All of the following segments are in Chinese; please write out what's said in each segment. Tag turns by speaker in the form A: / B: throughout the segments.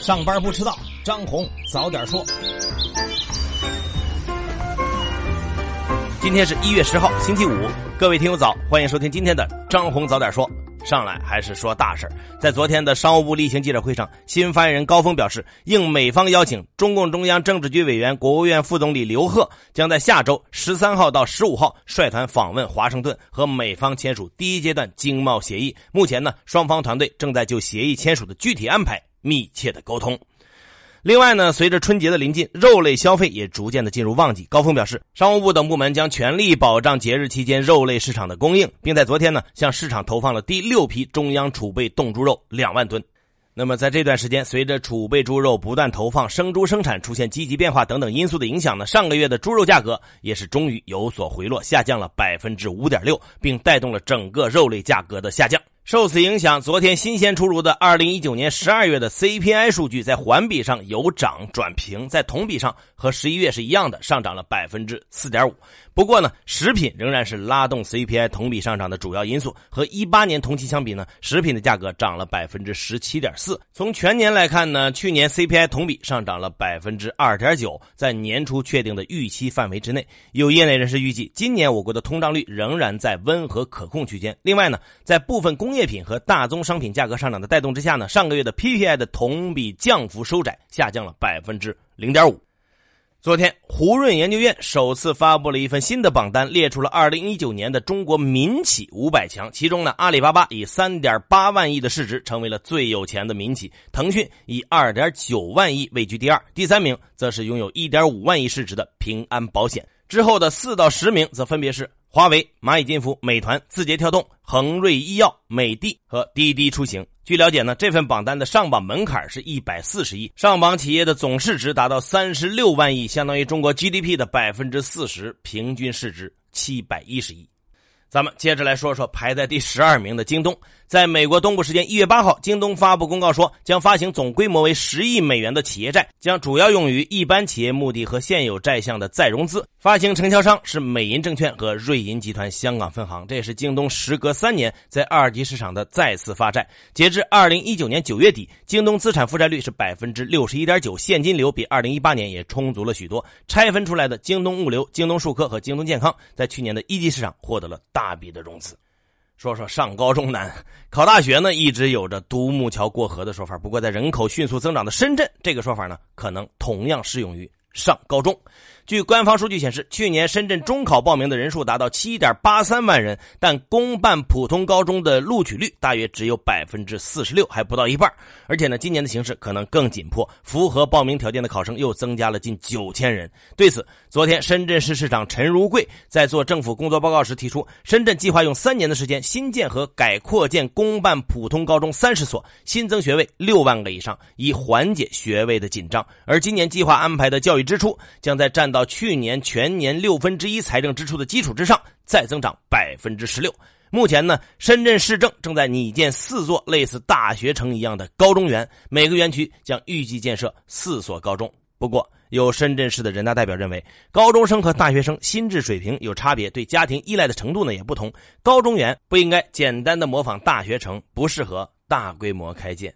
A: 上班不迟到，张红早点说。
B: 今天是一月十号，星期五，各位听友早，欢迎收听今天的张红早点说。上来还是说大事在昨天的商务部例行记者会上，新发言人高峰表示，应美方邀请，中共中央政治局委员、国务院副总理刘鹤将在下周十三号到十五号率团访问华盛顿，和美方签署第一阶段经贸协议。目前呢，双方团队正在就协议签署的具体安排密切的沟通。另外呢，随着春节的临近，肉类消费也逐渐的进入旺季。高峰表示，商务部等部门将全力保障节日期间肉类市场的供应，并在昨天呢向市场投放了第六批中央储备冻猪肉两万吨。那么在这段时间，随着储备猪肉不断投放，生猪生产出现积极变化等等因素的影响呢，上个月的猪肉价格也是终于有所回落，下降了百分之五点六，并带动了整个肉类价格的下降。受此影响，昨天新鲜出炉的二零一九年十二月的 CPI 数据在环比上由涨转平，在同比上和十一月是一样的，上涨了百分之四点五。不过呢，食品仍然是拉动 CPI 同比上涨的主要因素。和一八年同期相比呢，食品的价格涨了百分之十七点四。从全年来看呢，去年 CPI 同比上涨了百分之二点九，在年初确定的预期范围之内。有业内人士预计，今年我国的通胀率仍然在温和可控区间。另外呢，在部分工业品和大宗商品价格上涨的带动之下呢，上个月的 PPI 的同比降幅收窄，下降了百分之零点五。昨天，胡润研究院首次发布了一份新的榜单，列出了2019年的中国民企五百强。其中呢，阿里巴巴以3.8万亿的市值成为了最有钱的民企，腾讯以2.9万亿位居第二，第三名则是拥有1.5万亿市值的平安保险。之后的四到十名则分别是。华为、蚂蚁金服、美团、字节跳动、恒瑞医药、美的和滴滴出行。据了解呢，这份榜单的上榜门槛是一百四十亿，上榜企业的总市值达到三十六万亿，相当于中国 GDP 的百分之四十，平均市值七百一十亿。咱们接着来说说排在第十二名的京东。在美国东部时间一月八号，京东发布公告说，将发行总规模为十亿美元的企业债，将主要用于一般企业目的和现有债项的再融资。发行承销商是美银证券和瑞银集团香港分行。这也是京东时隔三年在二级市场的再次发债。截至二零一九年九月底，京东资产负债率是百分之六十一点九，现金流比二零一八年也充足了许多。拆分出来的京东物流、京东数科和京东健康，在去年的一级市场获得了大笔的融资。说说上高中难，考大学呢一直有着独木桥过河的说法。不过，在人口迅速增长的深圳，这个说法呢可能同样适用于上高中。据官方数据显示，去年深圳中考报名的人数达到七点八三万人，但公办普通高中的录取率大约只有百分之四十六，还不到一半。而且呢，今年的形势可能更紧迫，符合报名条件的考生又增加了近九千人。对此，昨天深圳市市长陈如桂在做政府工作报告时提出，深圳计划用三年的时间新建和改扩建公办普通高中三十所，新增学位六万个以上，以缓解学位的紧张。而今年计划安排的教育支出将在占到。去年全年六分之一财政支出的基础之上，再增长百分之十六。目前呢，深圳市政正在拟建四座类似大学城一样的高中园，每个园区将预计建设四所高中。不过，有深圳市的人大代表认为，高中生和大学生心智水平有差别，对家庭依赖的程度呢也不同。高中园不应该简单的模仿大学城，不适合大规模开建。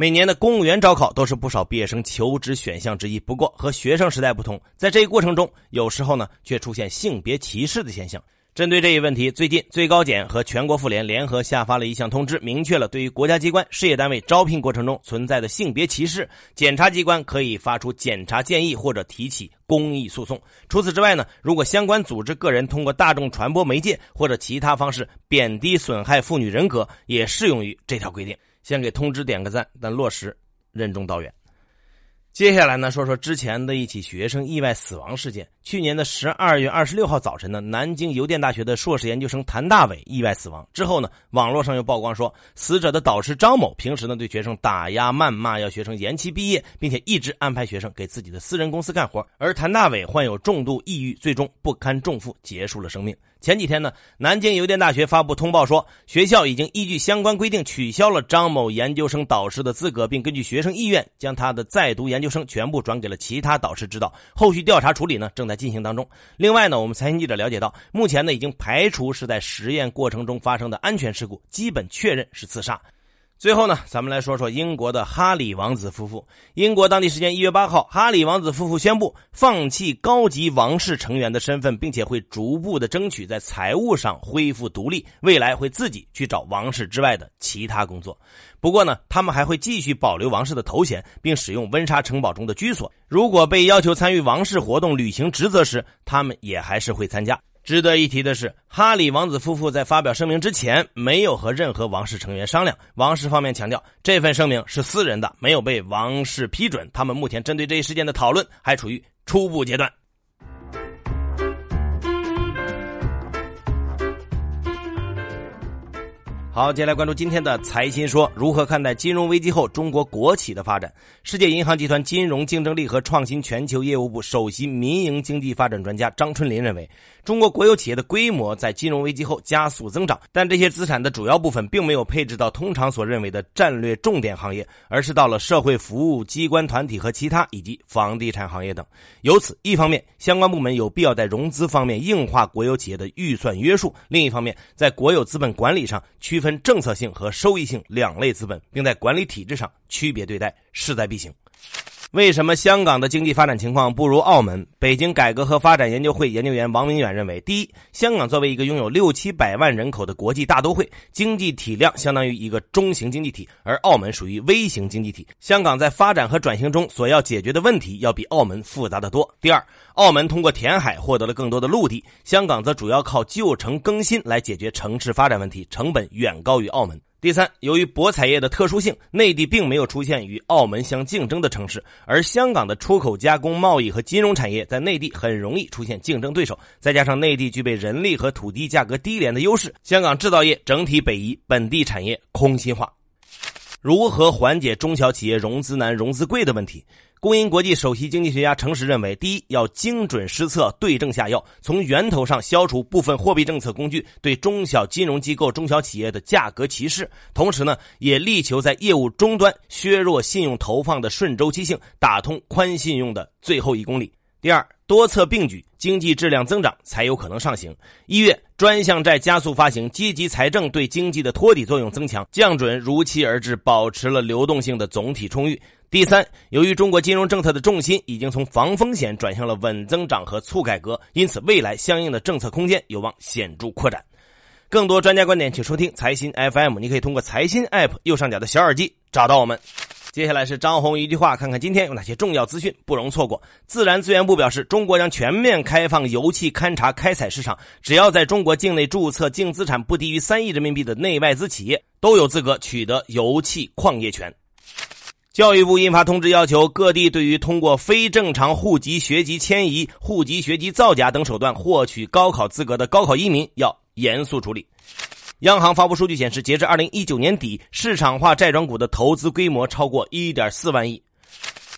B: 每年的公务员招考都是不少毕业生求职选项之一。不过和学生时代不同，在这一过程中，有时候呢却出现性别歧视的现象。针对这一问题，最近最高检和全国妇联联合下发了一项通知，明确了对于国家机关、事业单位招聘过程中存在的性别歧视，检察机关可以发出检查建议或者提起公益诉讼。除此之外呢，如果相关组织个人通过大众传播媒介或者其他方式贬低损害妇女人格，也适用于这条规定。先给通知点个赞，但落实任重道远。接下来呢，说说之前的一起学生意外死亡事件。去年的十二月二十六号早晨呢，南京邮电大学的硕士研究生谭大伟意外死亡。之后呢，网络上又曝光说，死者的导师张某平时呢对学生打压谩骂，要学生延期毕业，并且一直安排学生给自己的私人公司干活。而谭大伟患有重度抑郁，最终不堪重负结束了生命。前几天呢，南京邮电大学发布通报说，学校已经依据相关规定取消了张某研究生导师的资格，并根据学生意愿将他的在读研究生全部转给了其他导师指导。后续调查处理呢正在进行当中。另外呢，我们财经记者了解到，目前呢已经排除是在实验过程中发生的安全事故，基本确认是自杀。最后呢，咱们来说说英国的哈里王子夫妇。英国当地时间一月八号，哈里王子夫妇宣布放弃高级王室成员的身份，并且会逐步的争取在财务上恢复独立，未来会自己去找王室之外的其他工作。不过呢，他们还会继续保留王室的头衔，并使用温莎城堡中的居所。如果被要求参与王室活动、履行职责时，他们也还是会参加。值得一提的是，哈里王子夫妇在发表声明之前，没有和任何王室成员商量。王室方面强调，这份声明是私人的，没有被王室批准。他们目前针对这一事件的讨论还处于初步阶段。好，接下来关注今天的财新说，如何看待金融危机后中国国企的发展？世界银行集团金融竞争力和创新全球业务部首席民营经济发展专家张春林认为。中国国有企业的规模在金融危机后加速增长，但这些资产的主要部分并没有配置到通常所认为的战略重点行业，而是到了社会服务、机关团体和其他以及房地产行业等。由此，一方面相关部门有必要在融资方面硬化国有企业的预算约束；另一方面，在国有资本管理上区分政策性和收益性两类资本，并在管理体制上区别对待，势在必行。为什么香港的经济发展情况不如澳门？北京改革和发展研究会研究员王明远认为，第一，香港作为一个拥有六七百万人口的国际大都会，经济体量相当于一个中型经济体，而澳门属于微型经济体。香港在发展和转型中所要解决的问题要比澳门复杂的多。第二，澳门通过填海获得了更多的陆地，香港则主要靠旧城更新来解决城市发展问题，成本远高于澳门。第三，由于博彩业的特殊性，内地并没有出现与澳门相竞争的城市，而香港的出口加工贸易和金融产业在内地很容易出现竞争对手。再加上内地具备人力和土地价格低廉的优势，香港制造业整体北移，本地产业空心化。如何缓解中小企业融资难、融资贵的问题？工银国际首席经济学家程实认为，第一，要精准施策，对症下药，从源头上消除部分货币政策工具对中小金融机构、中小企业的价格歧视。同时呢，也力求在业务终端削弱信用投放的顺周期性，打通宽信用的最后一公里。第二，多策并举，经济质量增长才有可能上行。一月，专项债加速发行，积极财政对经济的托底作用增强，降准如期而至，保持了流动性的总体充裕。第三，由于中国金融政策的重心已经从防风险转向了稳增长和促改革，因此未来相应的政策空间有望显著扩展。更多专家观点，请收听财新 FM。你可以通过财新 App 右上角的小耳机找到我们。接下来是张红一句话，看看今天有哪些重要资讯不容错过。自然资源部表示，中国将全面开放油气勘查开采市场，只要在中国境内注册净资产不低于三亿人民币的内外资企业，都有资格取得油气矿业权。教育部印发通知，要求各地对于通过非正常户籍学籍迁移、户籍学籍造假等手段获取高考资格的高考移民要严肃处理。央行发布数据显示，截至二零一九年底，市场化债转股的投资规模超过一点四万亿。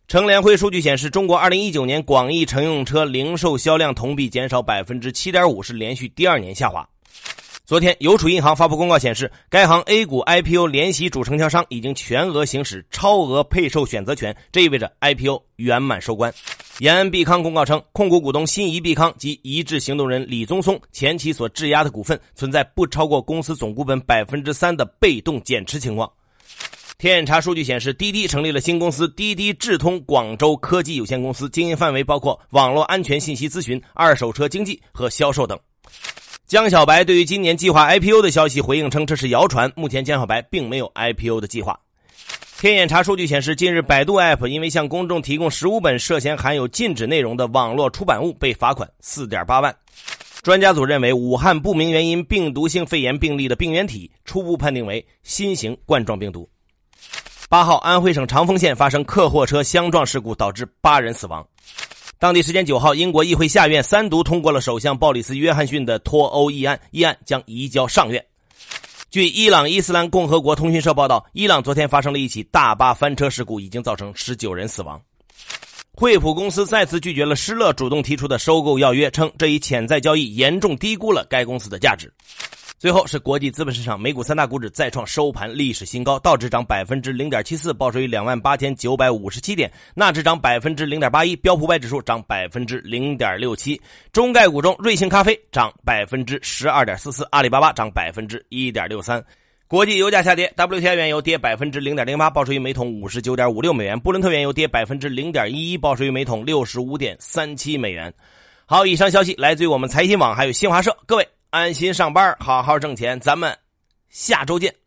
B: 乘联会数据显示，中国二零一九年广义乘用车零售销量同比减少百分之七点五，是连续第二年下滑。昨天，邮储银行发布公告显示，该行 A 股 IPO 联席主承销商已经全额行使超额配售选择权，这意味着 IPO 圆满收官。延安必康公告称，控股股东新怡必康及一致行动人李宗松前期所质押的股份存在不超过公司总股本百分之三的被动减持情况。天眼查数据显示，滴滴成立了新公司滴滴智通广州科技有限公司，经营范围包括网络安全信息咨询、二手车经纪和销售等。江小白对于今年计划 IPO 的消息回应称，这是谣传。目前江小白并没有 IPO 的计划。天眼查数据显示，近日百度 App 因为向公众提供十五本涉嫌含有禁止内容的网络出版物，被罚款四点八万。专家组认为，武汉不明原因病毒性肺炎病例的病原体初步判定为新型冠状病毒。八号，安徽省长丰县发生客货车相撞事故，导致八人死亡。当地时间九号，英国议会下院三读通过了首相鲍里斯·约翰逊的脱欧议案，议案将移交上院。据伊朗伊斯兰共和国通讯社报道，伊朗昨天发生了一起大巴翻车事故，已经造成十九人死亡。惠普公司再次拒绝了施乐主动提出的收购要约，称这一潜在交易严重低估了该公司的价值。最后是国际资本市场美股三大股指再创收盘历史新高道指涨百分之零点七四报收于两万八千九百五十七点纳指涨百分之零点八一标普五百指数涨百分之零点六七。中概股中瑞幸咖啡涨百分之十二点四四阿里巴巴涨百分之一点六三。国际油价下跌 wti 原油跌百分之零点零八报收于每桶五十九点五六美元布伦特原油跌百分之零点一一报收于每桶六十五点三七美元。好以上消息来自于我们财新网还有新华社。各位安心上班好好挣钱咱们下周见。